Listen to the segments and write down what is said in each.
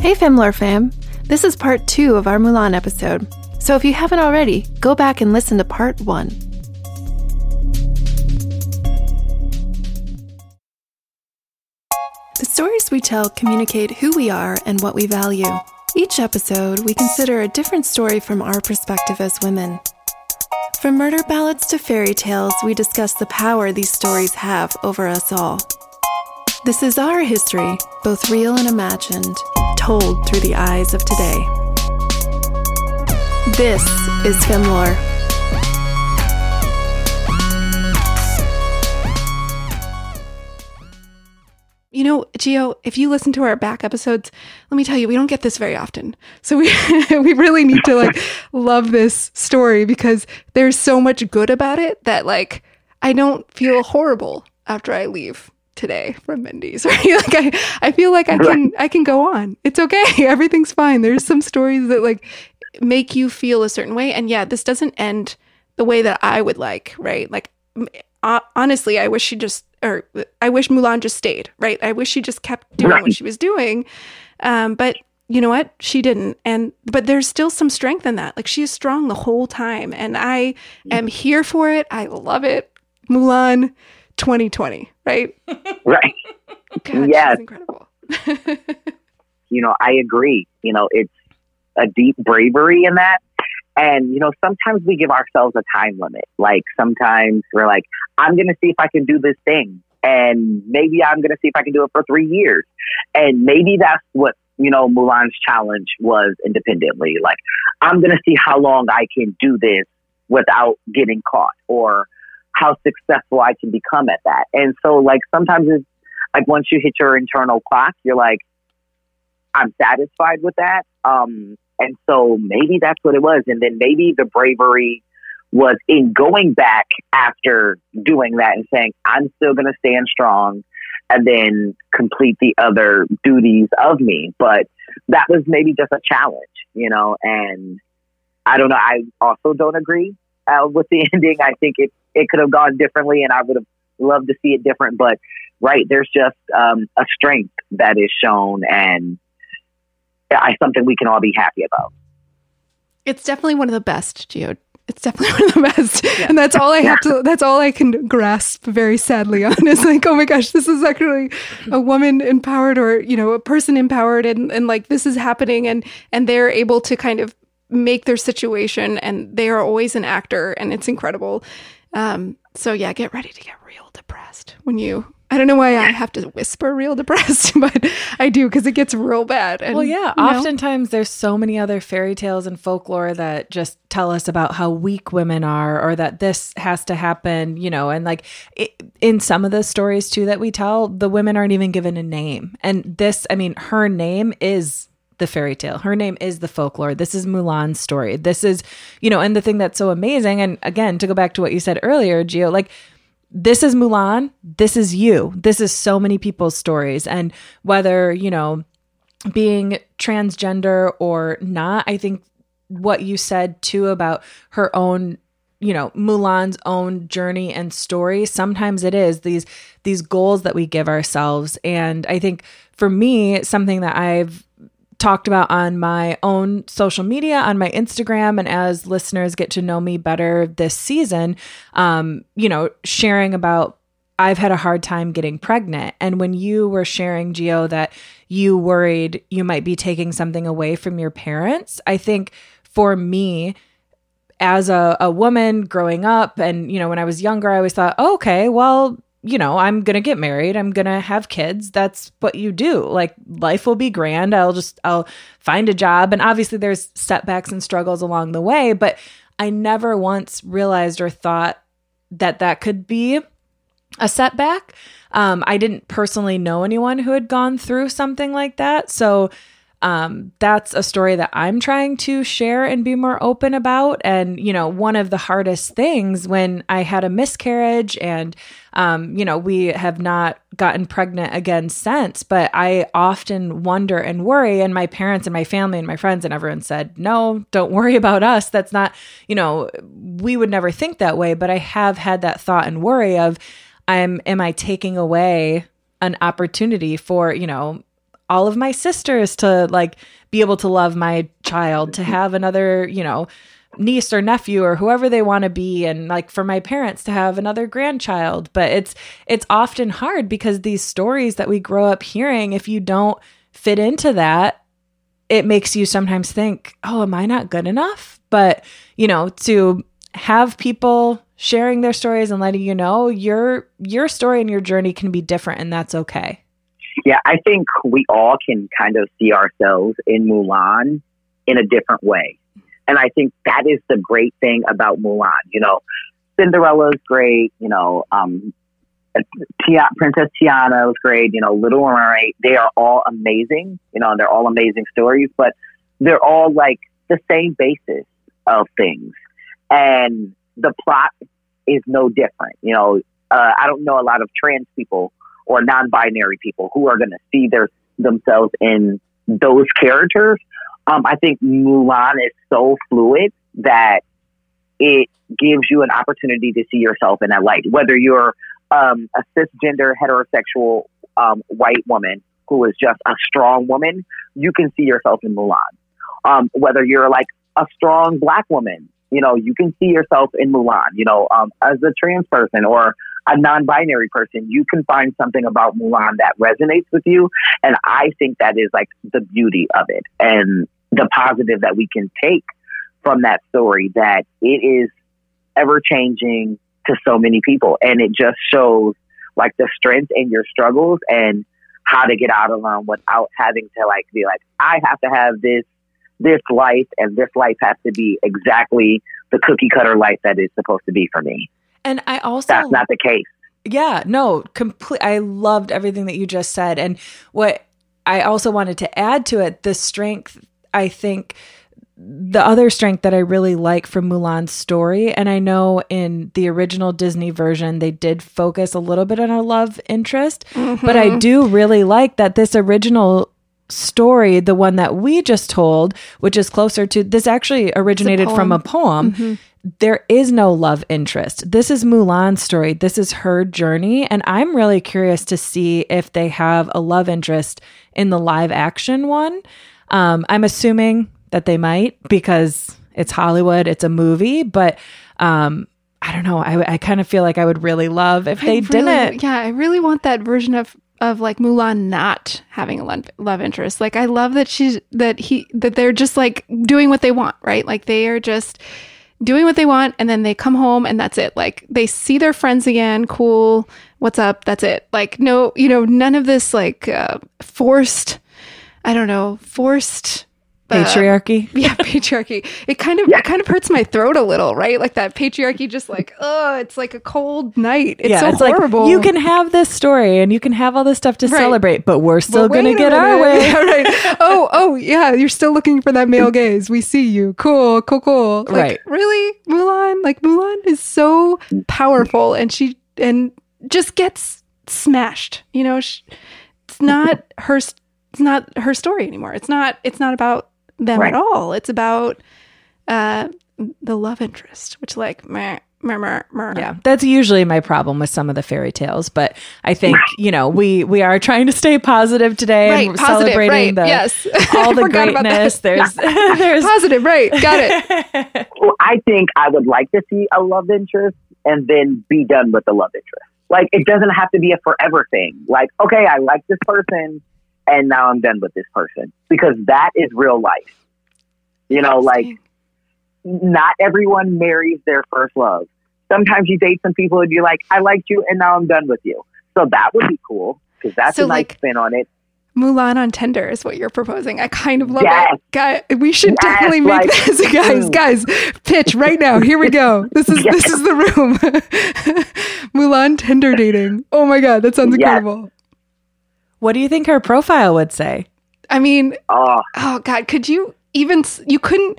Hey, Femlore fam. This is part two of our Mulan episode. So if you haven't already, go back and listen to part one. The stories we tell communicate who we are and what we value. Each episode, we consider a different story from our perspective as women. From murder ballads to fairy tales, we discuss the power these stories have over us all. This is our history, both real and imagined, told through the eyes of today. This is Femlore. You know, Gio, if you listen to our back episodes, let me tell you, we don't get this very often. So we we really need to like love this story because there's so much good about it that like I don't feel horrible after I leave today from Mindy's. Right? like I, I feel like I can I can go on. It's okay. Everything's fine. There's some stories that like make you feel a certain way. And yeah, this doesn't end the way that I would like, right? Like uh, honestly, I wish she just or I wish Mulan just stayed, right? I wish she just kept doing right. what she was doing. Um, but you know what? She didn't. And but there's still some strength in that. Like she is strong the whole time. And I am here for it. I love it. Mulan 2020, right? right. God, yes. incredible. you know, I agree. You know, it's a deep bravery in that. And, you know, sometimes we give ourselves a time limit. Like sometimes we're like, I'm going to see if I can do this thing. And maybe I'm going to see if I can do it for three years. And maybe that's what, you know, Mulan's challenge was independently. Like, I'm going to see how long I can do this without getting caught or how successful I can become at that. And so, like, sometimes it's like once you hit your internal clock, you're like, I'm satisfied with that. Um, and so maybe that's what it was. And then maybe the bravery was in going back after doing that and saying, I'm still going to stand strong and then complete the other duties of me. But that was maybe just a challenge, you know, and I don't know. I also don't agree uh, with the ending. I think it it could have gone differently, and I would have loved to see it different. But right, there's just um, a strength that is shown, and I something we can all be happy about. It's definitely one of the best, Gio. It's definitely one of the best, yeah. and that's all I have to. That's all I can grasp very sadly on is like, oh my gosh, this is actually a woman empowered, or you know, a person empowered, and and like this is happening, and and they're able to kind of make their situation, and they are always an actor, and it's incredible. Um, so yeah, get ready to get real depressed when you. I don't know why I have to whisper real depressed, but I do because it gets real bad. And, well, yeah. Oftentimes, know. there's so many other fairy tales and folklore that just tell us about how weak women are, or that this has to happen. You know, and like it, in some of the stories too that we tell, the women aren't even given a name. And this, I mean, her name is the fairy tale. Her name is the folklore. This is Mulan's story. This is, you know, and the thing that's so amazing, and again, to go back to what you said earlier, Gio, like this is Mulan, this is you. This is so many people's stories. And whether, you know, being transgender or not, I think what you said too about her own you know Mulan's own journey and story sometimes it is these these goals that we give ourselves and I think for me something that I've talked about on my own social media, on my Instagram, and as listeners get to know me better this season, um, you know, sharing about I've had a hard time getting pregnant. And when you were sharing, Gio, that you worried you might be taking something away from your parents, I think for me, as a, a woman growing up, and, you know, when I was younger, I always thought, oh, okay, well, you know, I'm going to get married. I'm going to have kids. That's what you do. Like life will be grand. I'll just, I'll find a job. And obviously there's setbacks and struggles along the way, but I never once realized or thought that that could be a setback. Um, I didn't personally know anyone who had gone through something like that. So, um, that's a story that I'm trying to share and be more open about. And, you know, one of the hardest things when I had a miscarriage and, um, you know, we have not gotten pregnant again since, but I often wonder and worry. And my parents and my family and my friends and everyone said, no, don't worry about us. That's not, you know, we would never think that way. But I have had that thought and worry of, I'm, am I taking away an opportunity for, you know, all of my sisters to like be able to love my child, to have another, you know, niece or nephew or whoever they want to be and like for my parents to have another grandchild. But it's it's often hard because these stories that we grow up hearing if you don't fit into that it makes you sometimes think oh am i not good enough? But you know to have people sharing their stories and letting you know your your story and your journey can be different and that's okay yeah i think we all can kind of see ourselves in mulan in a different way and I think that is the great thing about Mulan. You know, Cinderella is great. You know, um, Tia- Princess Tiana was great. You know, Little Mermaid. They are all amazing. You know, and they're all amazing stories, but they're all like the same basis of things, and the plot is no different. You know, uh, I don't know a lot of trans people or non-binary people who are going to see their themselves in those characters um, I think Mulan is so fluid that it gives you an opportunity to see yourself in that light. Whether you're um, a cisgender heterosexual um, white woman who is just a strong woman, you can see yourself in Mulan. Um, whether you're like a strong black woman, you know, you can see yourself in Mulan. You know, um, as a trans person or a non-binary person, you can find something about Mulan that resonates with you, and I think that is like the beauty of it. And the positive that we can take from that story that it is ever changing to so many people. And it just shows like the strength in your struggles and how to get out of them without having to like be like, I have to have this this life and this life has to be exactly the cookie cutter life that is supposed to be for me. And I also That's not the case. Yeah, no, complete I loved everything that you just said and what I also wanted to add to it the strength I think the other strength that I really like from Mulan's story, and I know in the original Disney version, they did focus a little bit on a love interest, mm-hmm. but I do really like that this original story, the one that we just told, which is closer to this actually originated a from a poem. Mm-hmm. There is no love interest. This is Mulan's story. This is her journey. And I'm really curious to see if they have a love interest in the live action one. Um, I'm assuming that they might because it's Hollywood, it's a movie, but um, I don't know. I, I kind of feel like I would really love if they really, didn't. Yeah, I really want that version of of like Mulan not having a love interest. Like I love that she's that he that they're just like doing what they want, right? Like they are just doing what they want and then they come home and that's it. Like they see their friends again, cool, what's up, that's it. Like no, you know, none of this like uh, forced I don't know, forced patriarchy. yeah, patriarchy. It kind of yeah. it kind of hurts my throat a little, right? Like that patriarchy just like, oh, it's like a cold night. It's yeah, so it's horrible. Like, you can have this story and you can have all this stuff to right. celebrate, but we're still going to get our way. yeah, right. Oh, oh, yeah, you're still looking for that male gaze. We see you. Cool, cool, cool. Like, right. Really? Mulan? Like Mulan is so powerful and she and just gets smashed. You know, she, it's not her it's not her story anymore. It's not it's not about them right. at all. It's about uh the love interest, which like meh, meh, meh, meh. Yeah, that's usually my problem with some of the fairy tales. But I think you know we we are trying to stay positive today right, and positive, celebrating right, the yes. all the greatness. There's there's positive, right? Got it. well, I think I would like to see a love interest and then be done with the love interest. Like it doesn't have to be a forever thing. Like okay, I like this person and now I'm done with this person because that is real life. You know, like not everyone marries their first love. Sometimes you date some people and you're like, I liked you and now I'm done with you. So that would be cool because that's so a nice like, spin on it. Mulan on Tinder is what you're proposing. I kind of love yes. it. Guy, we should yes, definitely make like, this, guys. Mm. Guys, pitch right now. Here we go. This is yes. this is the room. Mulan Tinder dating. Oh my god, that sounds incredible. What do you think her profile would say? I mean, oh, oh God, could you even, you couldn't,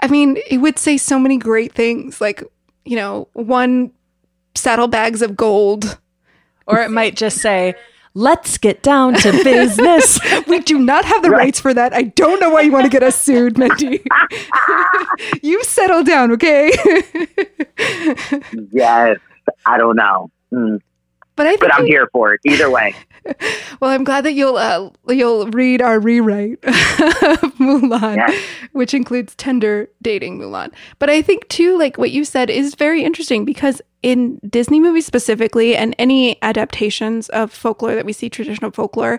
I mean, it would say so many great things like, you know, one saddlebags of gold. Or it might just say, let's get down to business. we do not have the right. rights for that. I don't know why you want to get us sued, Mindy. you settle down, okay? yes. I don't know. Mm. But I but I'm here for it either way. well, I'm glad that you'll uh, you'll read our rewrite of Mulan, Yeah. which includes Tinder dating Mulan. But I think too, like what you said, is very interesting because in Disney movies specifically, and any adaptations of folklore that we see, traditional folklore,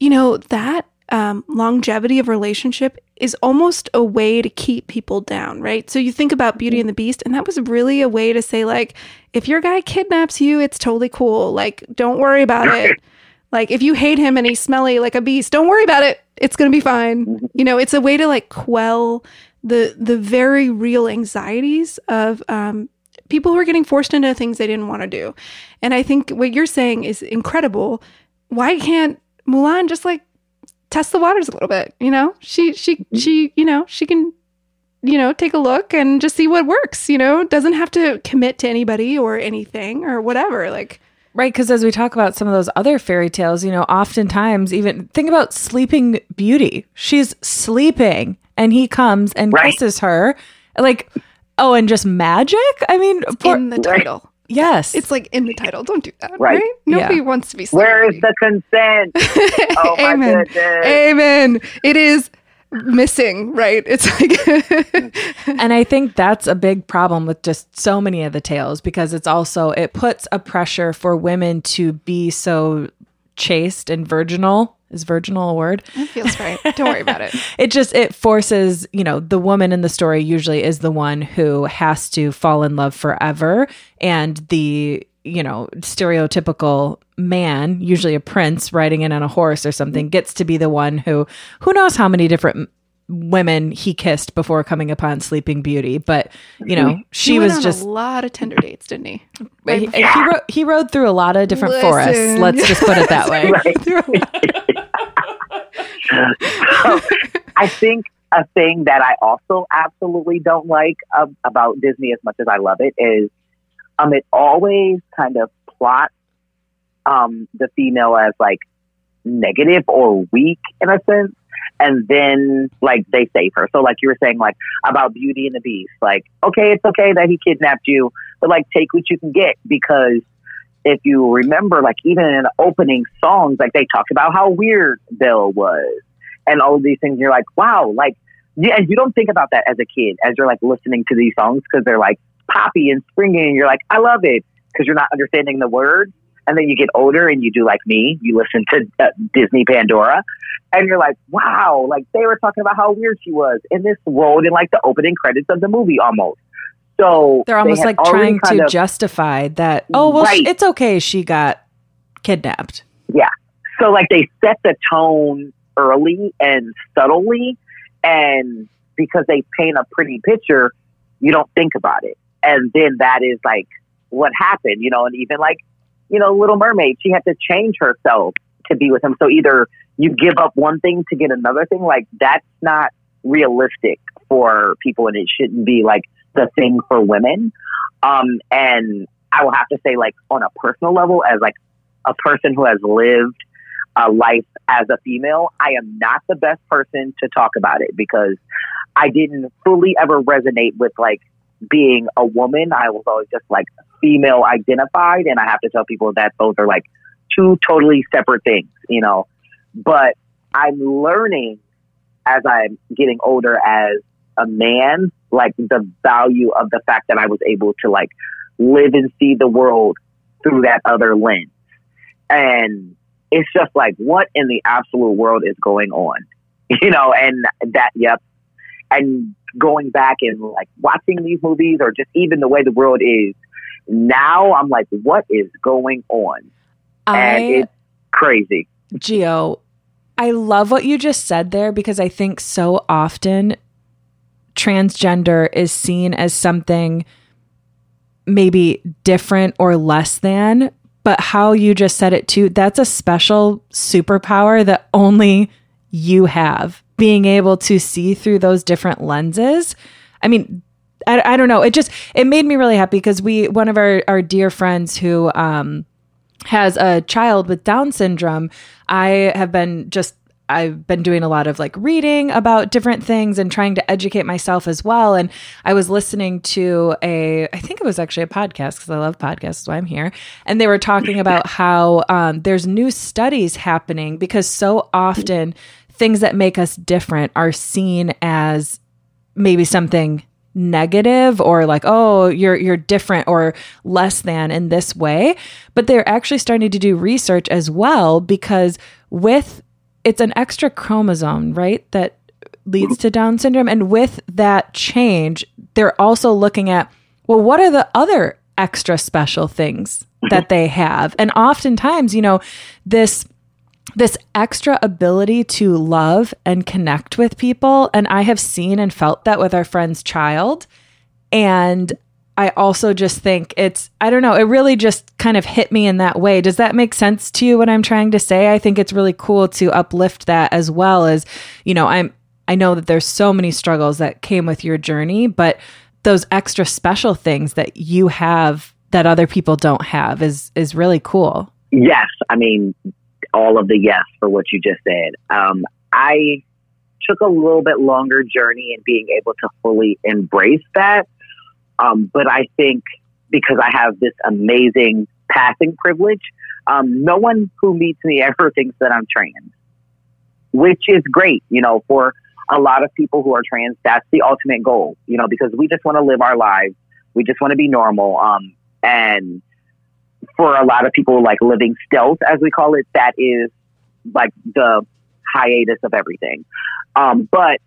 you know that um, longevity of relationship is almost a way to keep people down, right? So you think about Beauty and the Beast, and that was really a way to say, like, if your guy kidnaps you, it's totally cool. Like, don't worry about it. Like, if you hate him and he's smelly like a beast, don't worry about it. It's gonna be fine. You know, it's a way to like quell the the very real anxieties of um, people who are getting forced into things they didn't want to do. And I think what you're saying is incredible. Why can't Mulan just like test the waters a little bit? You know, she she she you know she can you know take a look and just see what works. You know, doesn't have to commit to anybody or anything or whatever. Like Right, because as we talk about some of those other fairy tales, you know, oftentimes even think about Sleeping Beauty. She's sleeping and he comes and Right. kisses her. Like, oh, and just magic? I mean, poor- in the title. Yes. It's like in the title. Don't do that. Right. Right. Nobody Yeah. wants to be. Where is sleepy. the consent? Oh my Amen. goodness. Amen. It is missing, right? It's like and I think that's a big problem with just so many of the tales because it's also it puts a pressure for women to be so chaste and virginal. Is virginal a word? it feels right. Don't worry about it. it just it forces you know the woman in the story usually is the one who has to fall in love forever and the you know stereotypical man usually a prince riding in on a horse or something gets to be the one who who knows how many different women he kissed before coming upon sleeping beauty but you know she He went was on just a lot of Tinder dates, didn't he? he, he, rode, he rode through a lot of different forests let's just put it that way Right. Through a lot. So, I think a thing that I also absolutely don't like uh, about Disney as much as I love it is um, it always kind of plots um, the female as like negative or weak in a sense. And then, like, they save her. So, like you were saying, like, about Beauty and the Beast, like, okay, it's okay that he kidnapped you, but, like, take what you can get because if you remember, like even in the opening songs, like they talked about how weird Belle was and all of these things. You're like, wow, like, yeah, and you don't think about that as a kid as you're like listening to these songs because they're like poppy and springy, and you're like, I love it because you're not understanding the words. And then you get older and you do like me, you listen to uh, Disney Pandora, and you're like, wow, like they were talking about how weird she was in this role in like the opening credits of the movie almost. So they're almost had like trying to of- justify that oh well Right. it's okay she got kidnapped Yeah. So like they set the tone early and subtly, and because they paint a pretty picture, you don't think about it, and then that is like what happened, you know. And even like you know, Little Mermaid, she had to change herself to be with him. So either you give up one thing to get another thing, like that's not realistic for people, and it shouldn't be like the thing for women. Um, and I will have to say, like on a personal level, as like a person who has lived a life as a female, I am not the best person to talk about it because I didn't fully ever resonate with like being a woman. I was always just like female identified, and I have to tell people that those are like two totally separate things, you know. But I'm learning as I'm getting older as a man, like the value of the fact that I was able to like live and see the world through that other lens. And it's just like, what in the absolute world is going on? You know, and that, yep. And going back and like watching these movies or just even the way the world is now, I'm like, what is going on? And it's crazy. Gio i love what you just said there because i think so often transgender is seen as something maybe different or less than but how you just said it too that's a special superpower that only you have. Being able to see through those different lenses. I mean I, I don't know. It just it made me really happy because we one of our our dear friends who um has a child with down syndrome i have been just I've been doing a lot of like reading about different things and trying to educate myself as well. And I was listening to a, I think it was actually a podcast because I love podcasts, so I'm here. And they were talking about how um, there's new studies happening because so often things that make us different are seen as maybe something negative or like oh you're you're different or less than in this way. But they're actually starting to do research as well because with it's an extra chromosome right that leads to down syndrome. And with that change they're also looking at well what are the other extra special things mm-hmm. that they have? And oftentimes you know this this extra ability to love and connect with people. And I have seen and felt that with our friend's child. And I also just think it's, I don't know, it really just kind of hit me in that way. Does that make sense to you what I'm trying to say? I think it's really cool to uplift that as well as, you know, I'm, I know that there's so many struggles that came with your journey, but those extra special things that you have that other people don't have is is really cool. Yes, I mean all of the yes for what you just said. Um, I took a little bit longer journey in being able to fully embrace that. Um, but I think because I have this amazing passing privilege, um, no one who meets me ever thinks that I'm trans, which is great. You know, for a lot of people who are trans, that's the ultimate goal, you know, because we just want to live our lives. We just want to be normal. Um, and for a lot of people, like living stealth, as we call it, that is like the hiatus of everything. Um, but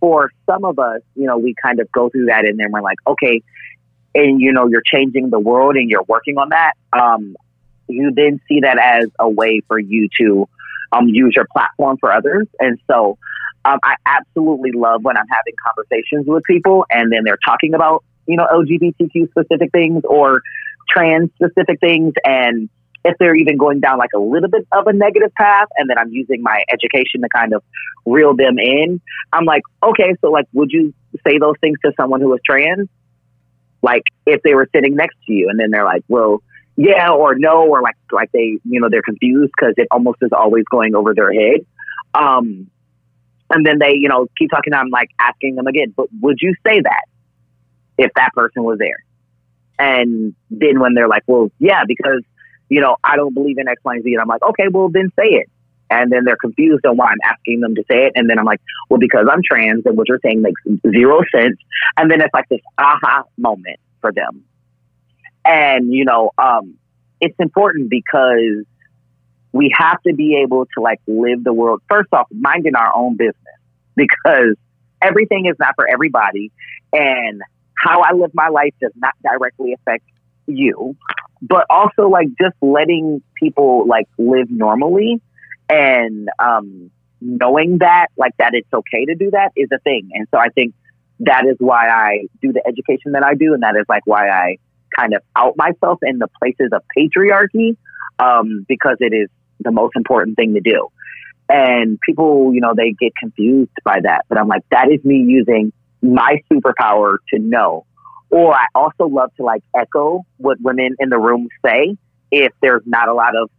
for some of us, you know, we kind of go through that and then we're like, okay, and you know, you're changing the world and you're working on that. Um, you then see that as a way for you to um, use your platform for others. And so um, I absolutely love when I'm having conversations with people and then they're talking about, you know, LGBTQ specific things or trans specific things and if they're even going down like a little bit of a negative path and then I'm using my education to kind of reel them in, I'm like, okay, so like would you say those things to someone who is trans? Like if they were sitting next to you and then they're like, well, yeah or no or like like they you know they're confused because it almost is always going over their head. Um and then they, you know, keep talking. I'm like asking them again, but would you say that if that person was there? And then when they're like, well, yeah, because, you know, I don't believe in X, Y, and Z. And I'm like, okay, well, then say it. And then they're confused on why I'm asking them to say it. And then I'm like, well, because I'm trans and what you're saying makes zero sense. And then it's like this aha moment for them. And, you know, um, it's important because we have to be able to like live the world, first off, minding our own business because everything is not for everybody. And how I live my life does not directly affect you, but also like just letting people like live normally and um, knowing that like that it's okay to do that is a thing. And so I think that is why I do the education that I do, and that is like why I kind of out myself in the places of patriarchy um, because it is the most important thing to do. And people, you know, they get confused by that, but I'm like, that is me using my superpower to know. Or I also love to like echo what women in the room say if there's not a lot of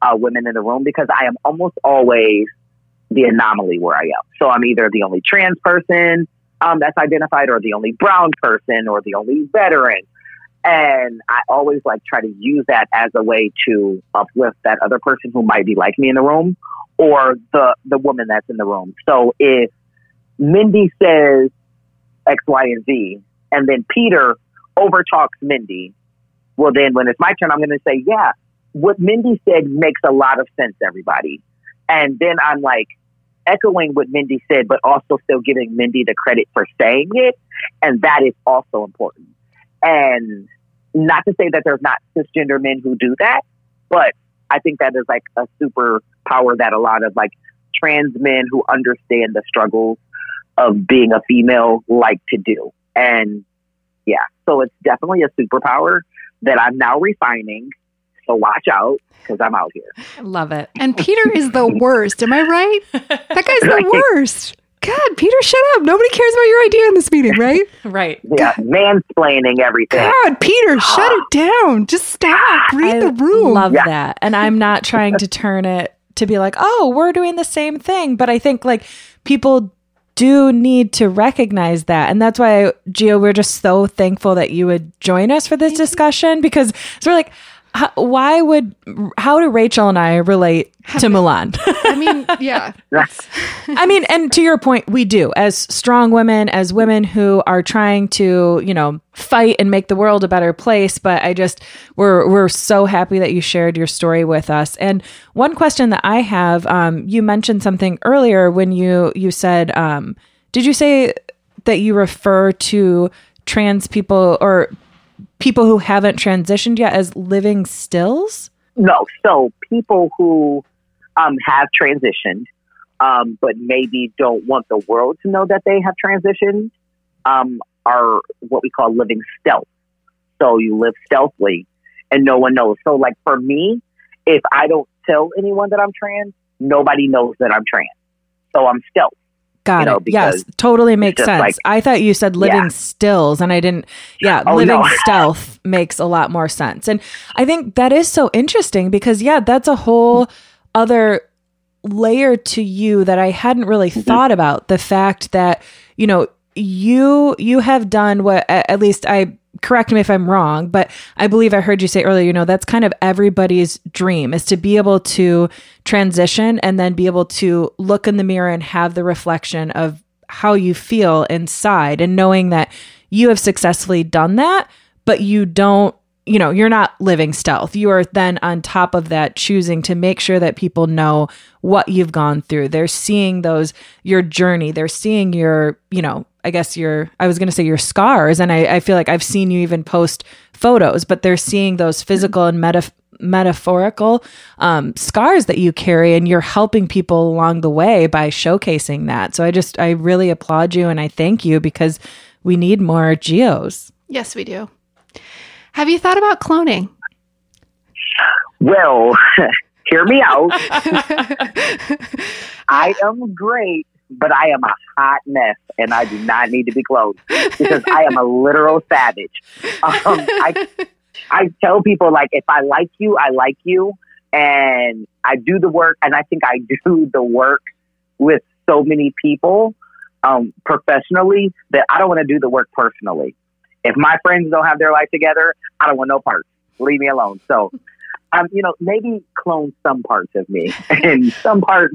uh, women in the room because I am almost always the anomaly where I am. So I'm either the only trans person um, that's identified or the only brown person or the only veteran. And I always like try to use that as a way to uplift that other person who might be like me in the room or the, the woman that's in the room. So if Mindy says, Y, and Z. And then Peter overtalks Mindy. Well, then when it's my turn, I'm going to say, yeah, what Mindy said makes a lot of sense, everybody. And then I'm like echoing what Mindy said, but also still giving Mindy the credit for saying it. And that is also important. And not to say that there's not cisgender men who do that, but I think that is like a super power that a lot of like trans men who understand the struggles of being a female like to do. And yeah, so it's definitely a superpower that I'm now refining. So watch out because I'm out here. Love it. And Peter is the worst. Am I right? That guy's the worst. God, Peter, shut up. Nobody cares about your idea in this meeting, right? right. Yeah, mansplaining everything. God, Peter, ah. shut it down. Just stop. Ah, Read I the room. Love Yeah. that. And I'm not trying to turn it to be like, oh, we're doing the same thing. But I think like people do need to recognize that. And that's why, Gio, we're just so thankful that you would join us for this discussion because we're like, how, why would how do Rachel and I relate to Mulan? I mean, yeah. I mean, and to your point, we do as strong women, as women who are trying to, you know, fight and make the world a better place. But I just we're we're so happy that you shared your story with us. And one question that I have, um, you mentioned something earlier when you you said, um, did you say that you refer to trans people or people who haven't transitioned yet as living stills? No. So people who um, have transitioned, um, but maybe don't want the world to know that they have transitioned, um, are what we call living stealth. So you live stealthily and no one knows. So, like for me, if I don't tell anyone that I'm trans, nobody knows that I'm trans. So I'm stealth. Got you know, it. Yes, totally makes sense. like- I thought you said living Yeah. stills, and I didn't. Yeah, Oh, living no. stealth makes a lot more sense. And I think that is so interesting because, yeah, that's a whole other layer to you that I hadn't really Mm-hmm. thought about. The fact that, you know, you you have done what at least I correct me if I'm wrong, but I believe I heard you say earlier, you know, that's kind of everybody's dream is to be able to transition and then be able to look in the mirror and have the reflection of how you feel inside and knowing that you have successfully done that, but you don't you know, you're not living stealth. You are then on top of that choosing to make sure that people know what you've gone through. They're seeing those, your journey. They're seeing your, you know, I guess your, I was going to say your scars. And I, I feel like I've seen you even post photos, but they're seeing those physical and meta, metaphorical um, scars that you carry and you're helping people along the way by showcasing that. So I just, I really applaud you and I thank you because we need more Gios. Yes, we do. Have you thought about cloning? Well, hear me out. I am great, but I am a hot mess, and I do not need to be close because I am a literal savage. Um, I I tell people like if I like you, I like you, and I do the work, and I think I do the work with so many people um, professionally that I don't want to do the work personally. If my friends don't have their life together, I don't want no parts. Leave me alone. So, um, you know, maybe clone some parts of me and some parts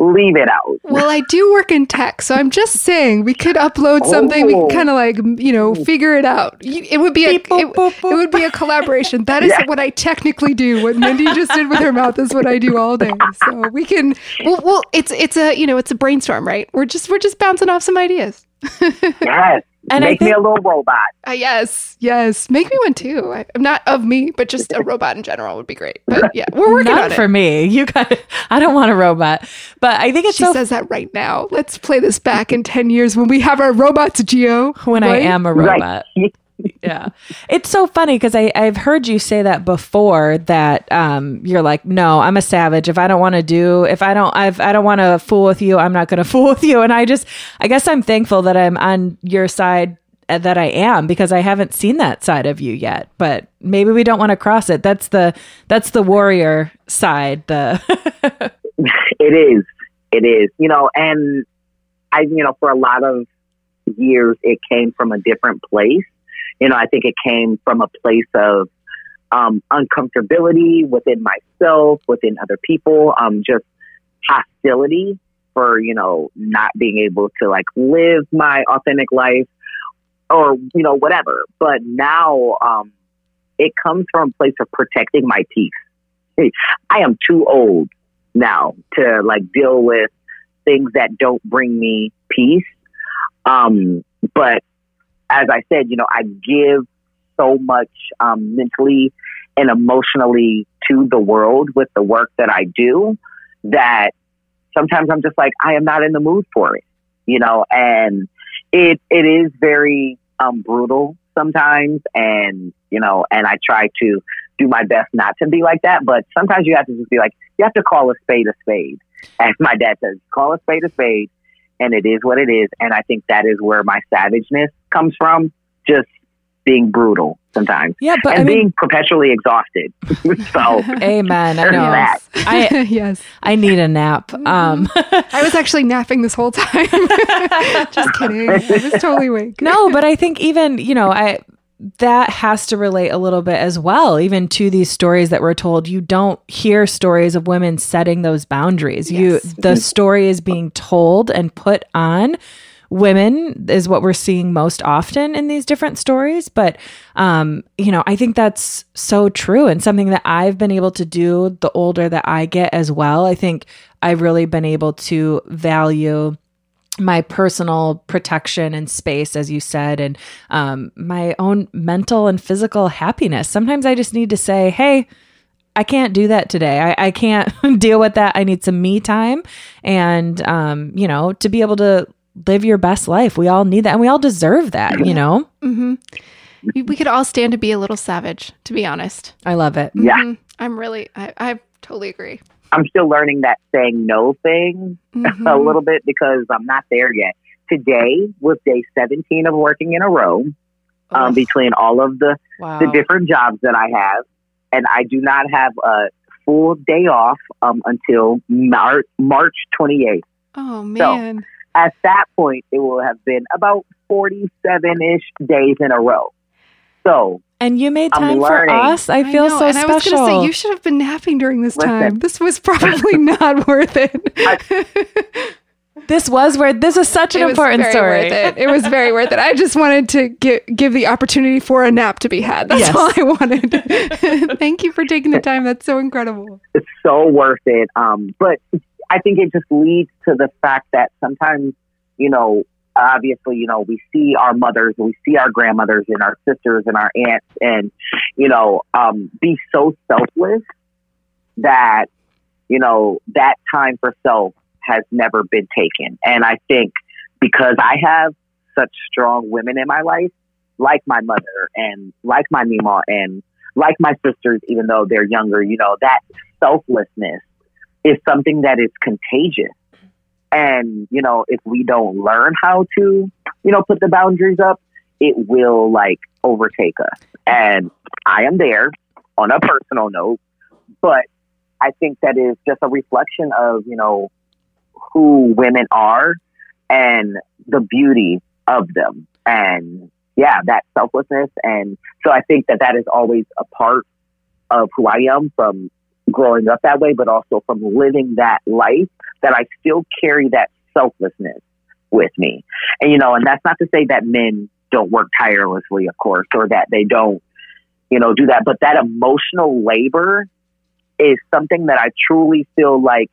leave it out. Well, I do work in tech, so I'm just saying we could upload something. We Oh. could kind of like you know figure it out. It would be a it, it would be a collaboration. That is Yeah. what I technically do. What Mindy just did with her mouth is what I do all day. So we can. Well, well, it's it's a you know it's a brainstorm, right? We're just we're just bouncing off some ideas. Yes. And I Make me a little robot. Uh, yes, yes. Make me one too. I, I'm not of me, but just a robot in general would be great. But yeah, we're working Not on it. for it. me. You got. I don't want a robot, but I think it's She so says that right now. Let's play this back in ten years when we have our robots, Gio. when I am a Right. Robot. yeah, it's so funny because I I've heard you say that before. That um, you're like, no, I'm a savage. If I don't want to do, if I don't, I've, I don't want to fool with you. I'm not going to fool with you. And I just, I guess I'm thankful that I'm on your side. uh, That I am because I haven't seen that side of you yet, but maybe we don't want to cross it. That's the that's the warrior side. The It is. It is. You know, and I, you know, for a lot of years, it came from a different place. You know, I think it came from a place of um, uncomfortability within myself, within other people, um, just hostility for, you know, not being able to like live my authentic life or, you know, whatever. But now um, it comes from a place of protecting my peace. I am too old now to like deal with things that don't bring me peace. Um, but as I said, you know, I give so much um, mentally and emotionally to the world with the work that I do that sometimes I'm just like, I am not in the mood for it, you know, and it it is very um, brutal sometimes, and you know, and I try to do my best not to be like that, but sometimes you have to just be like, you have to call a spade a spade, as my dad says, call a spade a spade, and it is what it is, and I think that is where my savageness comes from, just being brutal sometimes. Yeah, but and I mean, being perpetually exhausted. so amen. I know. that. I yes. I need a nap. Um, I was actually napping this whole time. Just kidding. I was totally awake. no, but I think even you know I that has to relate a little bit as well, even to these stories that we're told. You don't hear stories of women setting those boundaries. You the story is being told and put on women is what we're seeing most often in these different stories but um you know i think that's so true and something that i've been able to do the older that i get as well i think i've really been able to value my personal protection and space, as you said, and um, my own mental and physical happiness. Sometimes I just need to say, hey, I can't do that today. I, I can't deal with that. I need some me time. And, um, you know, to be able to live your best life, we all need that and we all deserve that, you know? hmm We, we could all stand to be a little savage, to be honest. I love it. Yeah. Mhm. I'm really, I, I totally agree. I'm still learning that saying no thing a Mhm. little bit because I'm not there yet. Today was day 17 of working in a row um, between all of the, Wow. the different jobs that I have. And I do not have a full day off um, until Mar- March 28th. Oh, man. At that point, it will have been about 47 ish days in a row. So, and you made I'm time for us. I feel know, so and special. I was going to say, you should have been napping during this Listen. time. This was probably not worth it. this was where this is such an it was important very story. worth it. It was very worth it. I just wanted to give, give the opportunity for a nap to be had. That's Yes. all I wanted. Thank you for taking the time. That's so incredible. it's so worth it. Um, but I think it just leads to the fact that sometimes, you know, obviously, you know, we see our mothers, and we see our grandmothers and our sisters and our aunts and, you know, um, be so selfless that, you know, that time for self has never been taken. And I think because I have such strong women in my life, like my mother and like my Mima and like my sisters, even though they're younger, you know, that selflessness is something that is contagious. And, you know, if we don't learn how to, you know, put the boundaries up, it will like overtake us. And I am there on a personal note, but I think that is just a reflection of, you know, who women are and the beauty of them. And yeah, that selflessness. And so I think that that is always a part of who I am from growing up that way, but also from living that life that I still carry that selflessness with me. And, you know, and that's not to say that men don't work tirelessly, of course, or that they don't, you know, do that. But that emotional labor is something that I truly feel like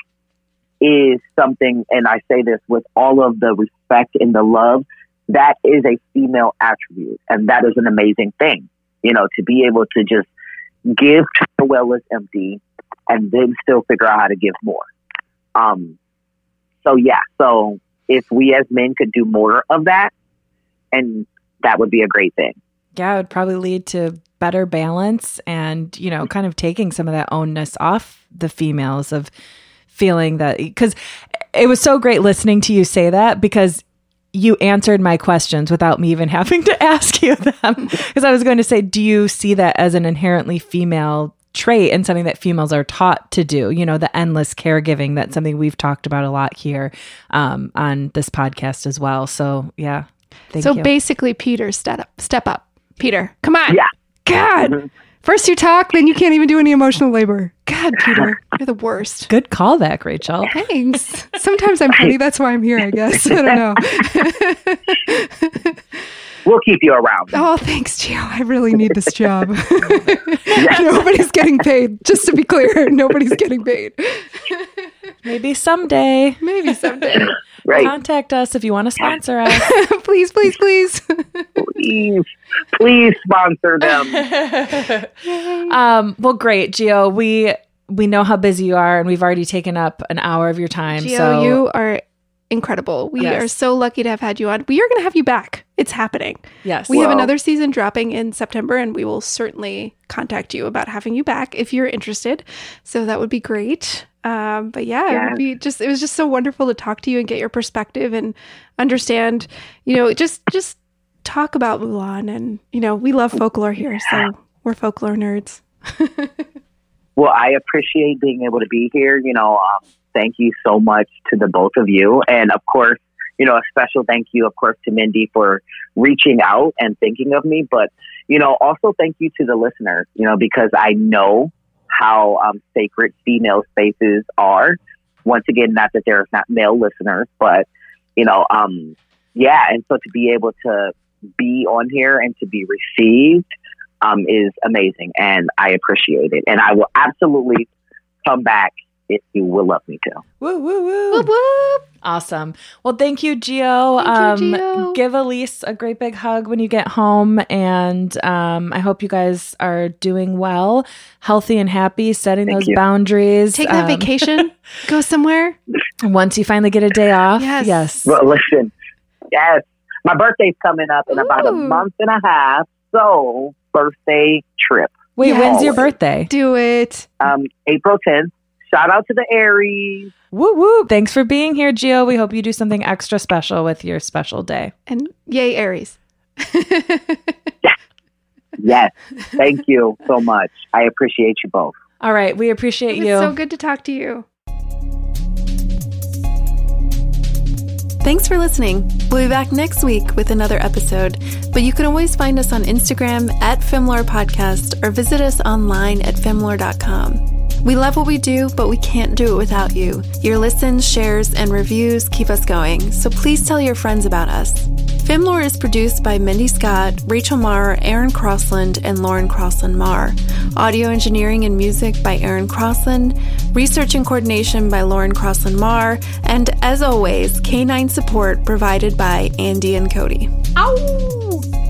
is something, and I say this with all of the respect and the love, that is a female attribute. And that is an amazing thing, you know, to be able to just give to the well is empty and then still figure out how to give more. Um, so yeah, so if we as men could do more of that, and that would be a great thing. yeah, it would probably lead to better balance and, you know, kind of taking some of that ownness off the females of feeling that because it was so great listening to you say that because you answered my questions without me even having to ask you them. Because I was going to say, do you see that as an inherently female trait and something that females are taught to do? You know, the endless caregiving, that's something we've talked about a lot here um, on this podcast as well. So, yeah. Thank so you. basically, Peter, step up. Step up. Peter, come on. Yeah. God. Mhm. First you talk, then you can't even do any emotional labor. God, Peter, you're the worst. Good callback, Rachel. Thanks. Sometimes I'm funny. That's why I'm here, I guess. I don't know. We'll keep you around. oh, thanks, Gio. I really need this job. nobody's getting paid. Just to be clear, nobody's getting paid. Maybe someday. Maybe someday. Right. Contact us if you want to sponsor us. please, please, please. Please, please sponsor them. um, well, great, Gio. We we know how busy you are, and we've already taken up an hour of your time. Gio, so you are incredible. We Yes. are so lucky to have had you on. We are going to have you back. It's happening. yes, We have another season dropping in September, and we will certainly contact you about having you back if you're interested. So that would be great. Um, but yeah, it would be just it was just so wonderful to talk to you and get your perspective and understand, you know, just just talk about Mulan. And, you know, we love folklore here, so we're folklore nerds. Well, I appreciate being able to be here. You know, um, thank you so much to the both of you. And of course, you know, a special thank you, of course, to Mindy for reaching out and thinking of me. But, you know, also thank you to the listeners, you know, because I know how um, sacred female spaces are. Once again, not that there's not male listeners, but, you know, um, yeah. And so to be able to be on here and to be received um, is amazing. And I appreciate it. And I will absolutely come back if you will love me to. Woo, woo, woo. Whoop, whoop. Awesome. Well, thank you, Gio. Thank you, um, Gio. Give Elise a great big hug when you get home. And um, I hope you guys are doing well, healthy and happy, setting Thank those you. boundaries. Take that Um, vacation, go somewhere. Once you finally get a day off. Yes. Yes. But listen, yes, my birthday's coming up in about a month and a half. So, birthday trip, Wait, Yes. when's your birthday? Do it. um, April 10th. Shout out to the Aries. Woo woo. Thanks for being here, Gio. We hope you do something extra special with your special day. And yay, Aries. Yes, Yes. thank you so much. I appreciate you both. All right. We appreciate It was you. so good to talk to you. Thanks for listening. We'll be back next week with another episode, but you can always find us on Instagram at Femlore Podcast or visit us online at femlore.com. We love what we do, but we can't do it without you. Your listens, shares, and reviews keep us going, so please tell your friends about us. Femlore is produced by Mindy Scott, Rachel Marr, Aaron Crossland, and Lauren Crossland Marr. Audio engineering and music by Aaron Crossland. Research and coordination by Lauren Crossland Marr. And as always, canine support provided by Andy and Cody. Ow!